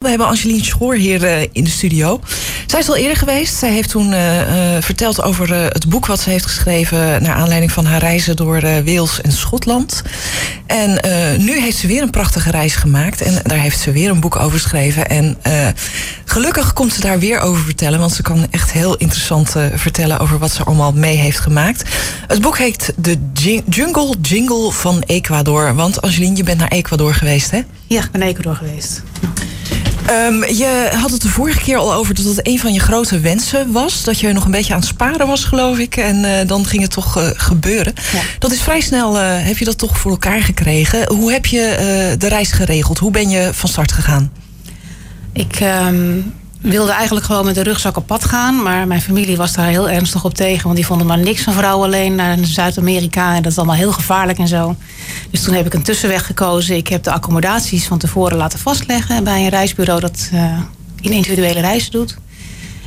We hebben Angeline Schoor hier uh, in de studio. Zij is al eerder geweest. Zij heeft toen uh, uh, verteld over het boek wat ze heeft geschreven... naar aanleiding van haar reizen door Wales en Schotland. En nu heeft ze weer een prachtige reis gemaakt. En daar heeft ze weer een boek over geschreven. En gelukkig komt ze daar weer over vertellen... want ze kan echt heel interessant vertellen over wat ze allemaal mee heeft gemaakt. Het boek heet De Jungle Jingle van Ecuador. Want Angeline, je bent naar Ecuador geweest, hè? Ja, ik ben naar Ecuador geweest. Um, je had het de vorige keer al over dat het een van je grote wensen was. Dat je nog een beetje aan het sparen was, geloof ik. En uh, dan ging het toch uh, gebeuren. Ja. Dat is vrij snel, uh, heb je dat toch voor elkaar gekregen. Hoe heb je de reis geregeld? Hoe ben je van start gegaan? Ik um, wilde eigenlijk gewoon met de rugzak op pad gaan. Maar mijn familie was daar heel ernstig op tegen. Want die vonden maar niks van vrouwen alleen naar Zuid-Amerika. En dat is allemaal heel gevaarlijk en zo. Dus toen heb ik een tussenweg gekozen. Ik heb de accommodaties van tevoren laten vastleggen bij een reisbureau dat uh, in individuele reizen doet.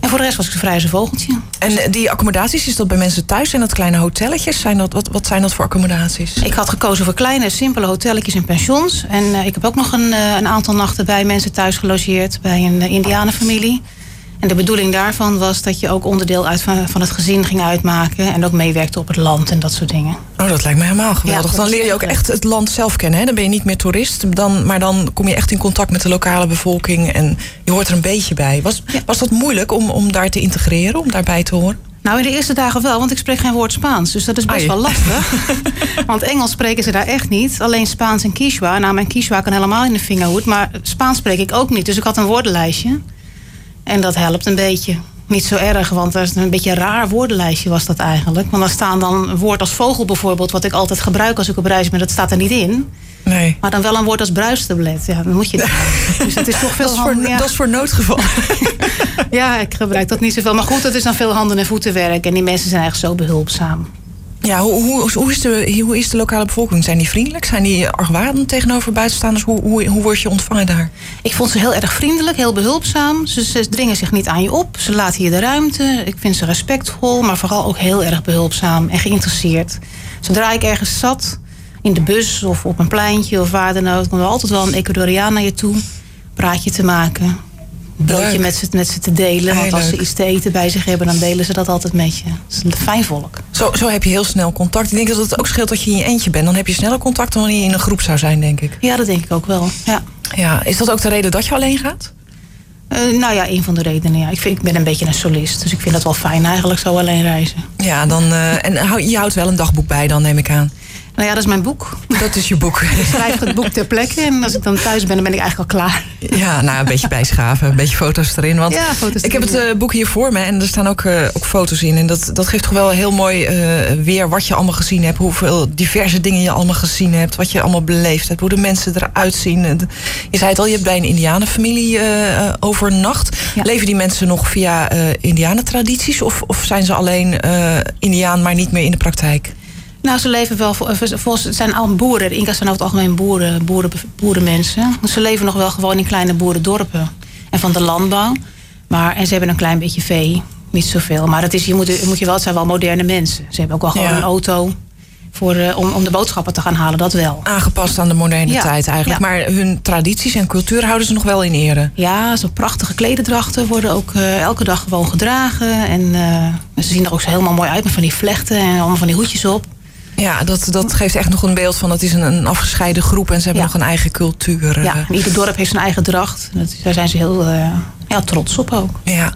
En voor de rest was ik een vrij vogeltje. En die accommodaties, is dat bij mensen thuis? en dat kleine hotelletjes? Zijn dat, wat, wat zijn dat voor accommodaties? Ik had gekozen voor kleine, simpele hotelletjes en pensions. En uh, ik heb ook nog een, uh, een, aantal nachten bij mensen thuis gelogeerd. Bij een uh, indianenfamilie. En de bedoeling daarvan was dat je ook onderdeel uit van, van het gezin ging uitmaken. En ook meewerkte op het land en dat soort dingen. Oh, dat lijkt me helemaal geweldig. Ja, dan leer je ook echt het land zelf kennen. Hè? Dan ben je niet meer toerist. Dan, maar dan kom je echt in contact met de lokale bevolking. En je hoort er een beetje bij. Was, ja. was dat moeilijk om, om daar te integreren, om daarbij te horen? Nou, in de eerste dagen wel, want ik spreek geen woord Spaans. Dus dat is best Ai. wel lastig. want Engels spreken ze daar echt niet. Alleen Spaans en Quechua. Nou, mijn Quechua kan helemaal in de vingerhoed. Maar Spaans spreek ik ook niet. Dus ik had een woordenlijstje. En dat helpt een beetje. Niet zo erg, want dat is een beetje een raar woordenlijstje was dat eigenlijk. Want dan staan dan een woord als vogel bijvoorbeeld... wat ik altijd gebruik als ik op reis ben, dat staat er niet in. Nee. Maar dan wel een woord als bruistablet. Ja, dan moet je dat. Dus dat is toch veel dat is voor, ja. Dat is voor noodgeval. ja, ik gebruik dat niet zoveel. Maar goed, dat is dan veel handen- en voetenwerk. En die mensen zijn eigenlijk zo behulpzaam. Ja, hoe, hoe, hoe, is de, hoe is de lokale bevolking? Zijn die vriendelijk? Zijn die argwanend tegenover buitenstaanders? Hoe, hoe, hoe word je ontvangen daar? Ik vond ze heel erg vriendelijk, heel behulpzaam. Ze, ze dringen zich niet aan je op. Ze laten je de ruimte. Ik vind ze respectvol, maar vooral ook heel erg behulpzaam en geïnteresseerd. Zodra ik ergens zat, in de bus of op een pleintje of waar dan ook, kwam er altijd wel een Ecuadoriaan naar je toe. Praatje te maken broodje met ze, met ze te delen. Want als ze iets te eten bij zich hebben, dan delen ze dat altijd met je. Het is een fijn volk. Zo, zo heb je heel snel contact. Ik denk dat het ook scheelt dat je in je eentje bent. Dan heb je sneller contact dan wanneer je in een groep zou zijn, denk ik. Ja, dat denk ik ook wel. Ja. Ja, is dat ook de reden dat je alleen gaat? Uh, nou ja, een van de redenen. Ja. Ik, vind, ik ben een beetje een solist. Dus ik vind dat wel fijn eigenlijk, zo alleen reizen. Ja, dan, uh, en je houdt wel een dagboek bij dan, neem ik aan. Nou ja, dat is mijn boek. Dat is je boek. Ik schrijf het boek ter plekke en als ik dan thuis ben, dan ben ik eigenlijk al klaar. Ja, nou, een beetje bijschaven, een beetje foto's erin. Want ja, foto's ik heb het uh, boek hier voor me en er staan ook, uh, ook foto's in. En dat, dat geeft toch wel heel mooi uh, weer wat je allemaal gezien hebt. Hoeveel diverse dingen je allemaal gezien hebt. Wat je allemaal beleefd hebt. Hoe de mensen eruit zien. Je zei het al, je hebt bij een indianenfamilie overnacht. Ja. Leven die mensen nog via indianentradities? Of, of zijn ze alleen indiaan, maar niet meer in de praktijk? Nou, ze leven wel, volgens het zijn al boeren. De Inca's zijn over het algemeen boeren, boeren, boerenmensen. Ze leven nog wel gewoon in kleine boerendorpen. En van de landbouw. Maar, en ze hebben een klein beetje vee. Niet zoveel. Maar dat is, je, moet, moet je wel, het zijn wel moderne mensen. Ze hebben ook wel gewoon ja. een auto. Voor, uh, om, om de boodschappen te gaan halen, dat wel. Aangepast aan de moderne ja. tijd eigenlijk. Ja. Maar hun tradities en cultuur houden ze nog wel in ere. Ja, zo'n prachtige klededrachten worden ook uh, elke dag gewoon gedragen. En uh, ze zien er ook zo helemaal mooi uit met van die vlechten en allemaal van die hoedjes op. Ja, dat, dat geeft echt nog een beeld van het is een, een afgescheiden groep en ze hebben ja. nog een eigen cultuur. Ja, en ieder dorp heeft zijn eigen dracht. Dat, daar zijn ze heel uh, ja, trots op ook. Ja.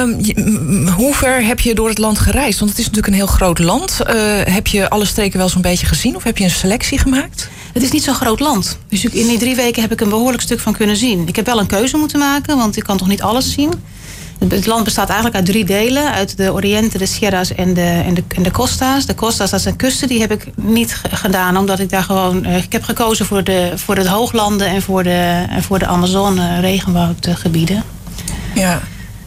Um, hoe ver heb je door het land gereisd? Want het is natuurlijk een heel groot land. Uh, heb je alle streken wel zo'n beetje gezien of heb je een selectie gemaakt? Het is niet zo'n groot land. Dus in die drie weken heb ik een behoorlijk stuk van kunnen zien. Ik heb wel een keuze moeten maken, want ik kan toch niet alles zien. Het land bestaat eigenlijk uit drie delen. Uit de Oriente, de Sierras en de, en de, en de Costa's. De Costa's, dat zijn kusten, die heb ik niet gedaan. Omdat ik daar gewoon... Uh, ik heb gekozen voor de, voor de hooglanden en voor de, en voor de Amazone regenwoudgebieden. Ja.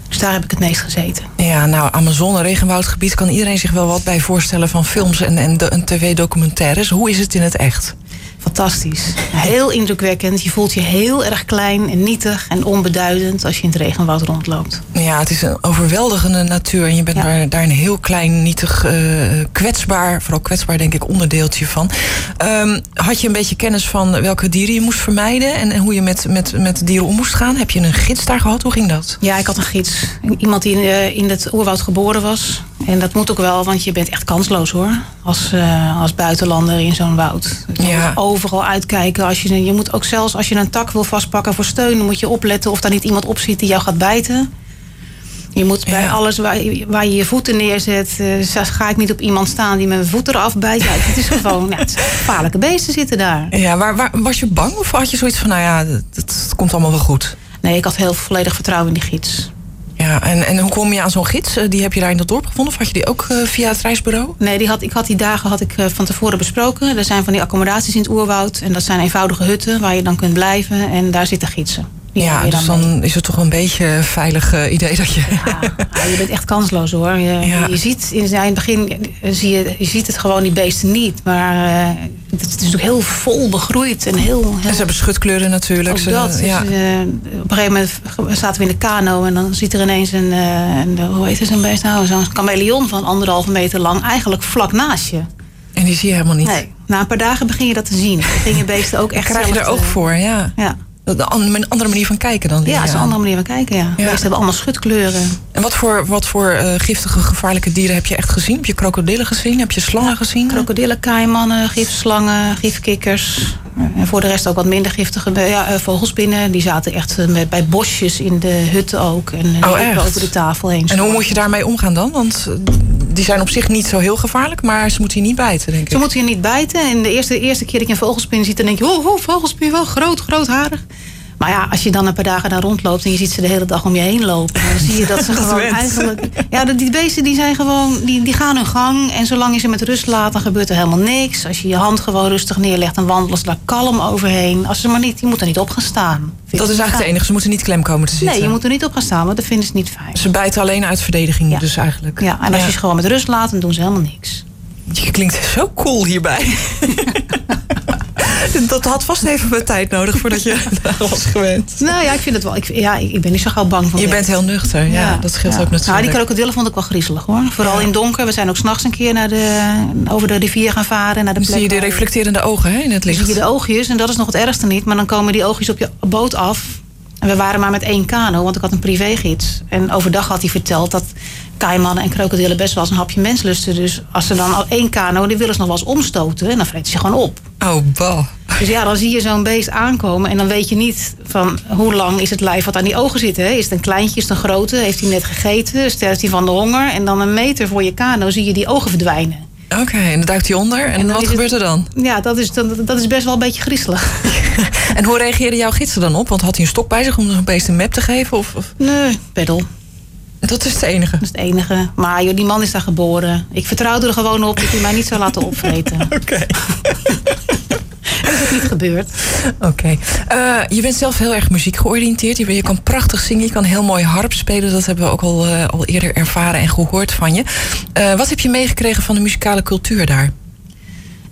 Dus daar heb ik het meest gezeten. Ja, nou, Amazone regenwoudgebied kan iedereen zich wel wat bij voorstellen van films en, en, en tv-documentaires. Hoe is het in het echt? Fantastisch. Heel indrukwekkend. Je voelt je heel erg klein en nietig en onbeduidend als je in het regenwoud rondloopt. Ja, het is een overweldigende natuur. En je bent daar, daar, een heel klein, nietig, uh, kwetsbaar, vooral kwetsbaar denk ik, onderdeeltje van. Um, had je een beetje kennis van welke dieren je moest vermijden en, en hoe je met, met, met dieren om moest gaan? Heb je een gids daar gehad? Hoe ging dat? Ja, ik had een gids. Iemand die in, in het oerwoud geboren was. En dat moet ook wel, want je bent echt kansloos hoor. Als, uh, als buitenlander in zo'n woud. Ja. Overal uitkijken. Als je, je moet ook zelfs als je een tak wil vastpakken voor steun, moet je opletten of daar niet iemand op zit die jou gaat bijten. Je moet bij alles waar, waar, je je voeten neerzet, uh, ga ik niet op iemand staan die mijn voeten eraf bijt. Ja, het is gewoon, ja, het gevaarlijke beesten zitten daar. Ja, waar, waar, was je bang of had je zoiets van, nou ja, het komt allemaal wel goed? Nee, ik had heel volledig vertrouwen in die gids. Ja, en, en hoe kom je aan zo'n gids? Eh, die heb je daar in dat dorp gevonden? Of had je die ook uh, via het reisbureau? Nee, die had, ik had die dagen had ik, uh, van tevoren besproken. Er zijn van die accommodaties in het oerwoud. En dat zijn eenvoudige hutten waar je dan kunt blijven. En daar zitten gidsen. Ja, dus dan is het toch een beetje een veilig uh, idee dat je... Ja, je bent echt kansloos hoor. Je, ja. je ziet in het begin zie je, je ziet het gewoon die beesten niet. Maar uh, het is natuurlijk heel vol begroeid. En, heel, heel... en ze hebben schutkleuren natuurlijk. Ook dat. Ja. Dus, uh, op een gegeven moment zaten we in de kano en dan ziet er ineens een... een hoe heet het zo'n beest nou? Zo'n chameleon van anderhalve meter lang eigenlijk vlak naast je. En die zie je helemaal niet? Nee. Na een paar dagen begin je dat te zien. Dan gingen beesten ook echt Krijg je er oog voor, ja. Ja. Een andere manier van kijken dan? Ja, het is een andere manier van kijken, ja. ja. hebben allemaal schutkleuren. En wat voor, wat voor uh, giftige, gevaarlijke dieren heb je echt gezien? Heb je krokodillen gezien? Heb je slangen ja, gezien? Krokodillen, kaaimannen, gifslangen, gifkikkers. En voor de rest ook wat minder giftige ja, uh, vogelspinnen. Die zaten echt met, bij bosjes in de hut ook. En oh, over de tafel heen. En hoe moet je daarmee omgaan dan? Want die zijn op zich niet zo heel gevaarlijk, maar ze moeten je niet bijten, denk ik. Ze moeten je niet bijten. En de eerste, eerste keer dat je een vogelspin ziet, dan denk je... oh, oh vogelspin, wel groot, grootharig. Maar ja, als je dan een paar dagen daar rondloopt en je ziet ze de hele dag om je heen lopen, dan zie je dat ze gewoon eigenlijk. Ja, die beesten die zijn gewoon, die, die gaan hun gang. En zolang je ze met rust laat, dan gebeurt er helemaal niks. Als je je hand gewoon rustig neerlegt, dan wandelen ze daar kalm overheen. Als ze maar niet, je moet er niet op gaan staan. Dat is eigenlijk het enige. Ze moeten niet klem komen te zitten. Nee, je moet er niet op gaan staan, want dat vinden ze niet fijn. Ze bijten alleen uit verdediging, ja. dus eigenlijk. Ja, en als je ze gewoon met rust laat, dan doen ze helemaal niks. Je klinkt zo cool hierbij. dat had vast even wat tijd nodig voordat je daar was gewend. Nou ja, ik vind het wel. Ik, ja, ik ben niet zo gauw bang van. Je bent heel nuchter, ja, dat scheelt ook natuurlijk. Nou, die krokodillen vond ik wel griezelig hoor. Vooral in donker. We zijn ook s'nachts een keer naar de, over de rivier gaan varen. Naar de dan zie je de reflecterende ogen hè, in het licht. Dan zie je de oogjes en dat is nog het ergste niet. Maar dan komen die oogjes op je boot af. En we waren maar met één kano, want ik had een privégids. En overdag had hij verteld dat kaimannen en krokodillen best wel eens een hapje mens lusten. Dus als ze dan al één kano, die willen ze nog wel eens omstoten. En dan vreten ze gewoon op. Oh, bah. Dus ja, dan zie je zo'n beest aankomen. En dan weet je niet van hoe lang is het lijf wat aan die ogen zit. Hè? Is het een kleintje, is het een grote? Heeft hij net gegeten? Sterft hij van de honger? En dan een meter voor je kano zie je die ogen verdwijnen. Oké, en dan duikt hij onder. En, wat gebeurt er dan? Ja, dat is, dat, dat is best wel een beetje griezelig. en hoe reageerde jouw gids er dan op? Want had hij een stok bij zich om een beest een map te geven? Of, of? Nee, peddel. Dat is het enige? Dat is het enige. Maar joh, die man is daar geboren. Ik vertrouwde er gewoon op dat hij mij niet zou laten opvreten. Oké. Dat is niet gebeurd. Oké. Eh, je bent zelf heel erg muziek georiënteerd. Je, je, kan prachtig zingen, je kan heel mooi harp spelen. Dat hebben we ook al, uh, al eerder ervaren en gehoord van je. Uh, wat heb je meegekregen van de muzikale cultuur daar?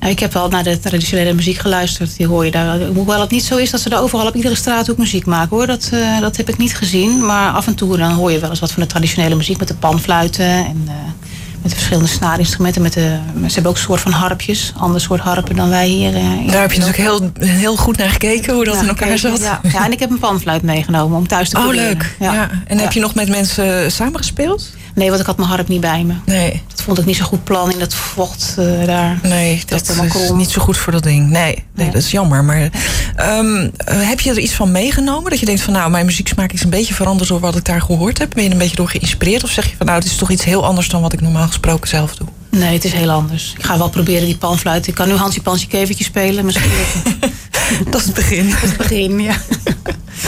Ik heb wel naar de traditionele muziek geluisterd. Die hoor je daar. Hoewel het niet zo is dat ze daar overal op iedere straat ook muziek maken hoor. Dat, dat heb ik niet gezien. Maar af en toe dan hoor je wel eens wat van de traditionele muziek met de panfluiten. En met de verschillende snaarinstrumenten. Met de, ze hebben ook een soort van harpjes. Ander soort harpen dan wij hier. Uh, daar heb je natuurlijk heel, heel goed naar gekeken hoe dat in elkaar zat. Ja. ja, en ik heb een panfluit meegenomen om thuis te oh, proberen. Oh leuk. Ja. En heb je nog met mensen samengespeeld? Nee, want ik had mijn harp niet bij me. Nee. Vond ik niet zo goed plan in dat vocht uh, daar. Nee, dat, dat is niet zo goed voor dat ding. Nee, nee, dat is jammer. Maar um, heb je er iets van meegenomen? Dat je denkt van nou, mijn muzieksmaak is een beetje veranderd door wat ik daar gehoord heb. Ben je er een beetje door geïnspireerd? Of zeg je van nou, het is toch iets heel anders dan wat ik normaal gesproken zelf doe? Nee, het is heel anders. Ik ga wel proberen die panfluit. Ik kan nu Hansie Pansje Kevertje spelen. Misschien dat is het begin. Dat is het begin, ja.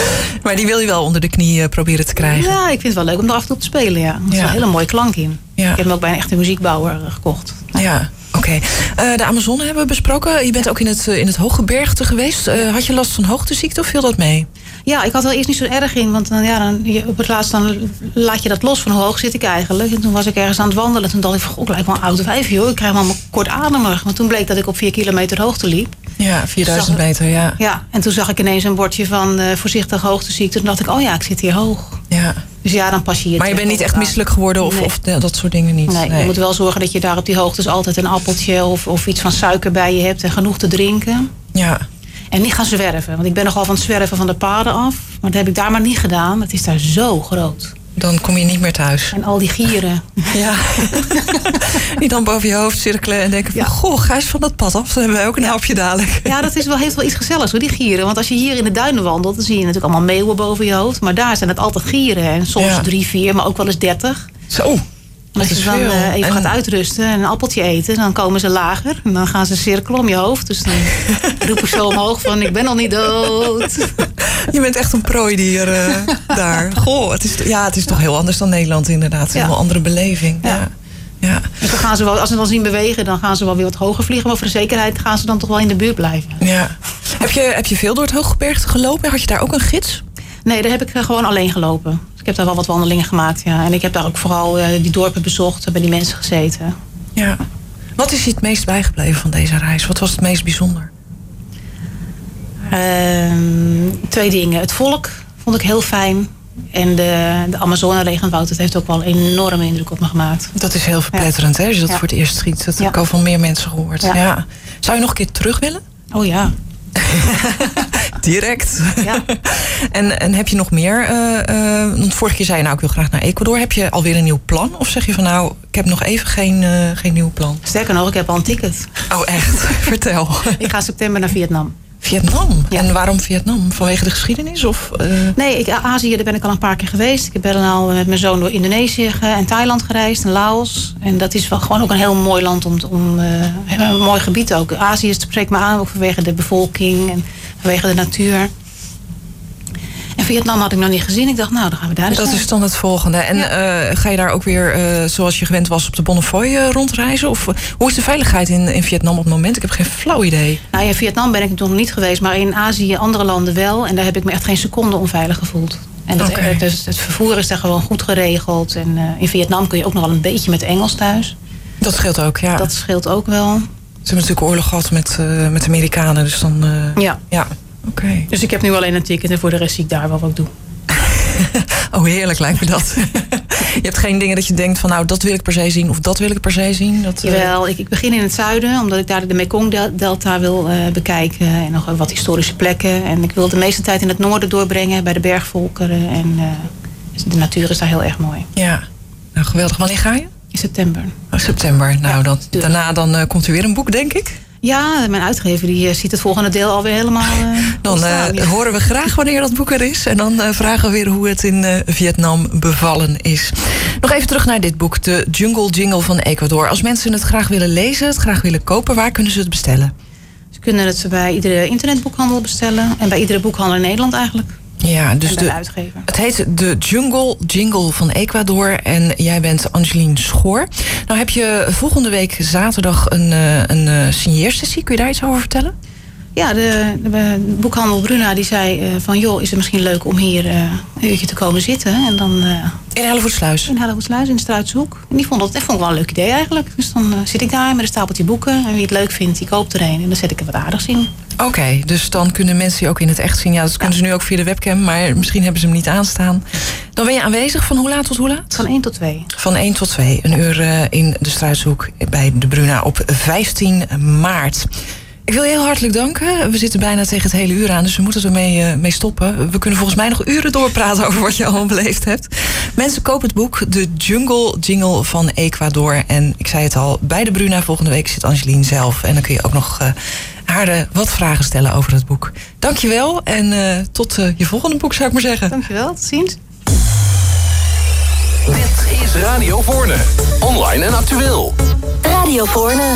Maar die wil je wel onder de knie eh, proberen te krijgen. Ja, ik vind het wel leuk om er af en toe te spelen. Ja. Er is een hele mooie klank in. Ja. Ik heb hem ook bij een echte muziekbouwer eh, gekocht. Ja. Oké, okay. uh, de Amazone hebben we besproken. Je bent ook in het, in het hooggebergte geweest. Uh, had je last van hoogteziekte of viel dat mee? Ja, ik had wel eerst niet zo erg in. Want dan, ja, dan, op het laatst dan laat je dat los van hoe hoog zit ik eigenlijk. En toen was ik ergens aan het wandelen. Toen dacht ik van, ik lijkt wel een oud wijf, joh. Ik krijg allemaal kortademig. Want toen bleek dat ik op vier kilometer hoogte liep. Ja, 4000 meter, ja. Ja, en toen zag ik ineens een bordje van uh, voorzichtige hoogteziekte. Toen dacht ik, oh ja, ik zit hier hoog. Ja. Dus ja, dan pas je je Maar je bent niet echt misselijk geworden of, Nee. of dat soort dingen niet? Nee, je moet wel zorgen dat je daar op die hoogtes altijd een appeltje of, of iets van suiker bij je hebt en genoeg te drinken. Ja, En niet gaan zwerven. Want ik ben nogal van het zwerven van de paden af. Maar dat heb ik daar maar niet gedaan. Het is daar zo groot. Dan kom je niet meer thuis. En al die gieren. Ja. die dan boven je hoofd cirkelen en denken van... Ja. goh, ga eens van dat pad af. Dan hebben wij ook een hapje dadelijk. Ja, dat is wel, heeft wel iets gezelligs hoor, die gieren. Want als je hier in de duinen wandelt, dan zie je natuurlijk allemaal meeuwen boven je hoofd. Maar daar zijn het altijd gieren. En soms Ja. drie, vier, maar ook wel eens dertig. Zo, als je dan eh, even En- gaat uitrusten en een appeltje eten, dan komen ze lager. En dan gaan ze cirkelen om je hoofd. Dus dan roep ik zo omhoog van, ik ben al niet dood. Je bent echt een prooidier eh, daar. Goh, het is, ja, het is toch heel anders dan Nederland inderdaad. Ja. een heel andere beleving. Ja. Ja. Ja. Dus dan gaan ze wel, als ze dan zien bewegen, dan gaan ze wel weer wat hoger vliegen. Maar voor de zekerheid gaan ze dan toch wel in de buurt blijven. Ja. Heb, je, heb je veel door het Hooggebergte gelopen? Had je daar ook een gids? Nee, daar heb ik eh, gewoon alleen gelopen. Ik heb daar wel wat wandelingen gemaakt, ja. En ik heb daar ook vooral eh, die dorpen bezocht, bij die mensen gezeten. Ja. Wat is je het meest bijgebleven van deze reis? Wat was het meest bijzonder? Ehm, twee dingen. Het volk vond ik heel fijn. En de, de Amazone-regenwoud, dat heeft ook wel een enorme indruk op me gemaakt. Dat is heel verpletterend, hè? Als je dat Ja. voor het eerst schiet. Dat heb ik al van meer mensen gehoord. Ja. Zou je nog een keer terug willen? Oh ja. Direct. Ja. en, en heb je nog meer? eh, eh, want vorige keer zei je nou, ik wil graag naar Ecuador. Heb je alweer een nieuw plan? Of zeg je van nou, ik heb nog even geen, eh, geen nieuw plan? Sterker nog, ik heb al een ticket. Oh, echt? Vertel. Ik ga september naar Vietnam. Vietnam. Ja. En waarom Vietnam? Vanwege de geschiedenis? Of, eh, Nee, ik, Azië, daar ben ik al een paar keer geweest. Ik ben al met mijn zoon door Indonesië en Thailand gereisd en Laos. En dat is wel gewoon ook een heel mooi land om, om eh, een mooi gebied ook. Azië spreekt me aan, ook vanwege de bevolking en vanwege de natuur. En Vietnam had ik nog niet gezien. Ik dacht, nou, dan gaan we daar eens dat naar. is dan het volgende. En eh, ga je daar ook weer, eh, zoals je gewend was, op de Bonnefoy eh, rondreizen? Of hoe is de veiligheid in, in Vietnam op het moment? Ik heb geen flauw idee. Nou, in Vietnam ben ik nog niet geweest, maar in Azië, andere landen wel. En daar heb ik me echt geen seconde onveilig gevoeld. En dat, dus het vervoer is daar gewoon goed geregeld. En in Vietnam kun je ook nog wel een beetje met Engels thuis. Dat scheelt ook, ja. Dat scheelt ook wel. Ze hebben natuurlijk oorlog gehad met, met de Amerikanen. Dus dan, Ja. ja. Oké. Dus ik heb nu alleen een ticket en voor de rest zie ik daar wel wat ik doe. Oh, heerlijk lijkt me dat. je hebt geen dingen dat je denkt van nou, dat wil ik per se zien of dat wil ik per se zien. Dat, eh, Jawel, ik, ik begin in het zuiden, omdat ik daar de Mekong-delta wil eh, bekijken. En nog wat historische plekken. En ik wil de meeste tijd in het noorden doorbrengen, bij de bergvolkeren. En eh, de natuur is daar heel erg mooi. Ja. Nou, geweldig. Wanneer ga je? In september. Oh, september. Nou, Ja, dan, dus. daarna dan, komt er weer een boek, denk ik. Ja, mijn uitgever die eh, ziet het volgende deel alweer helemaal. eh, Dan ontstaan. eh, Ja. horen we graag wanneer dat boek er is. En dan vragen we weer hoe het in Vietnam bevallen is. Nog even terug naar dit boek, de Jungle Jingle van Ecuador. Als mensen het graag willen lezen, het graag willen kopen, waar kunnen ze het bestellen? Ze kunnen het bij iedere internetboekhandel bestellen. En bij iedere boekhandel in Nederland eigenlijk. Ja, dus de, uitgever. Het heet de Jungle Jingle van Ecuador en jij bent Angelien Schoor. Nou heb je volgende week zaterdag een, eh, een eh, signeersessie. Kun je daar iets over vertellen? Ja, de, de boekhandel Bruna die zei eh, van... joh, is het misschien leuk om hier eh, een uurtje te komen zitten? En dan eh In Hellevoetsluis. in Hellevoetsluis in de Struitshoek. En die vond dat, dat vond ik wel een leuk idee eigenlijk. Dus dan zit ik daar met een stapeltje boeken. En wie het leuk vindt, die koopt er een. En dan zet ik er wat aardigs in. Oké, dus dan kunnen mensen je ook in het echt zien. Ja, dat kunnen ze nu ook via de webcam, maar misschien hebben ze hem niet aanstaan. Dan ben je aanwezig van hoe laat tot hoe laat? Van 1 tot 2. Van 1 tot 2, een uur in de Struishoek bij de Bruna op 15 maart. Ik wil je heel hartelijk danken. We zitten bijna tegen het hele uur aan, dus we moeten ermee eh, mee stoppen. We kunnen volgens mij nog uren doorpraten over wat je allemaal beleefd hebt. Mensen, koop het boek De Jungle Jingle van Ecuador. En ik zei het al, bij de Bruna volgende week zit Angelien zelf. En dan kun je ook nog eh, haar eh, wat vragen stellen over het boek. Dankjewel en eh, tot je volgende boek zou ik maar zeggen. Dankjewel, tot ziens. Dit is Radio Voorne. Online en actueel. Radio Voorne.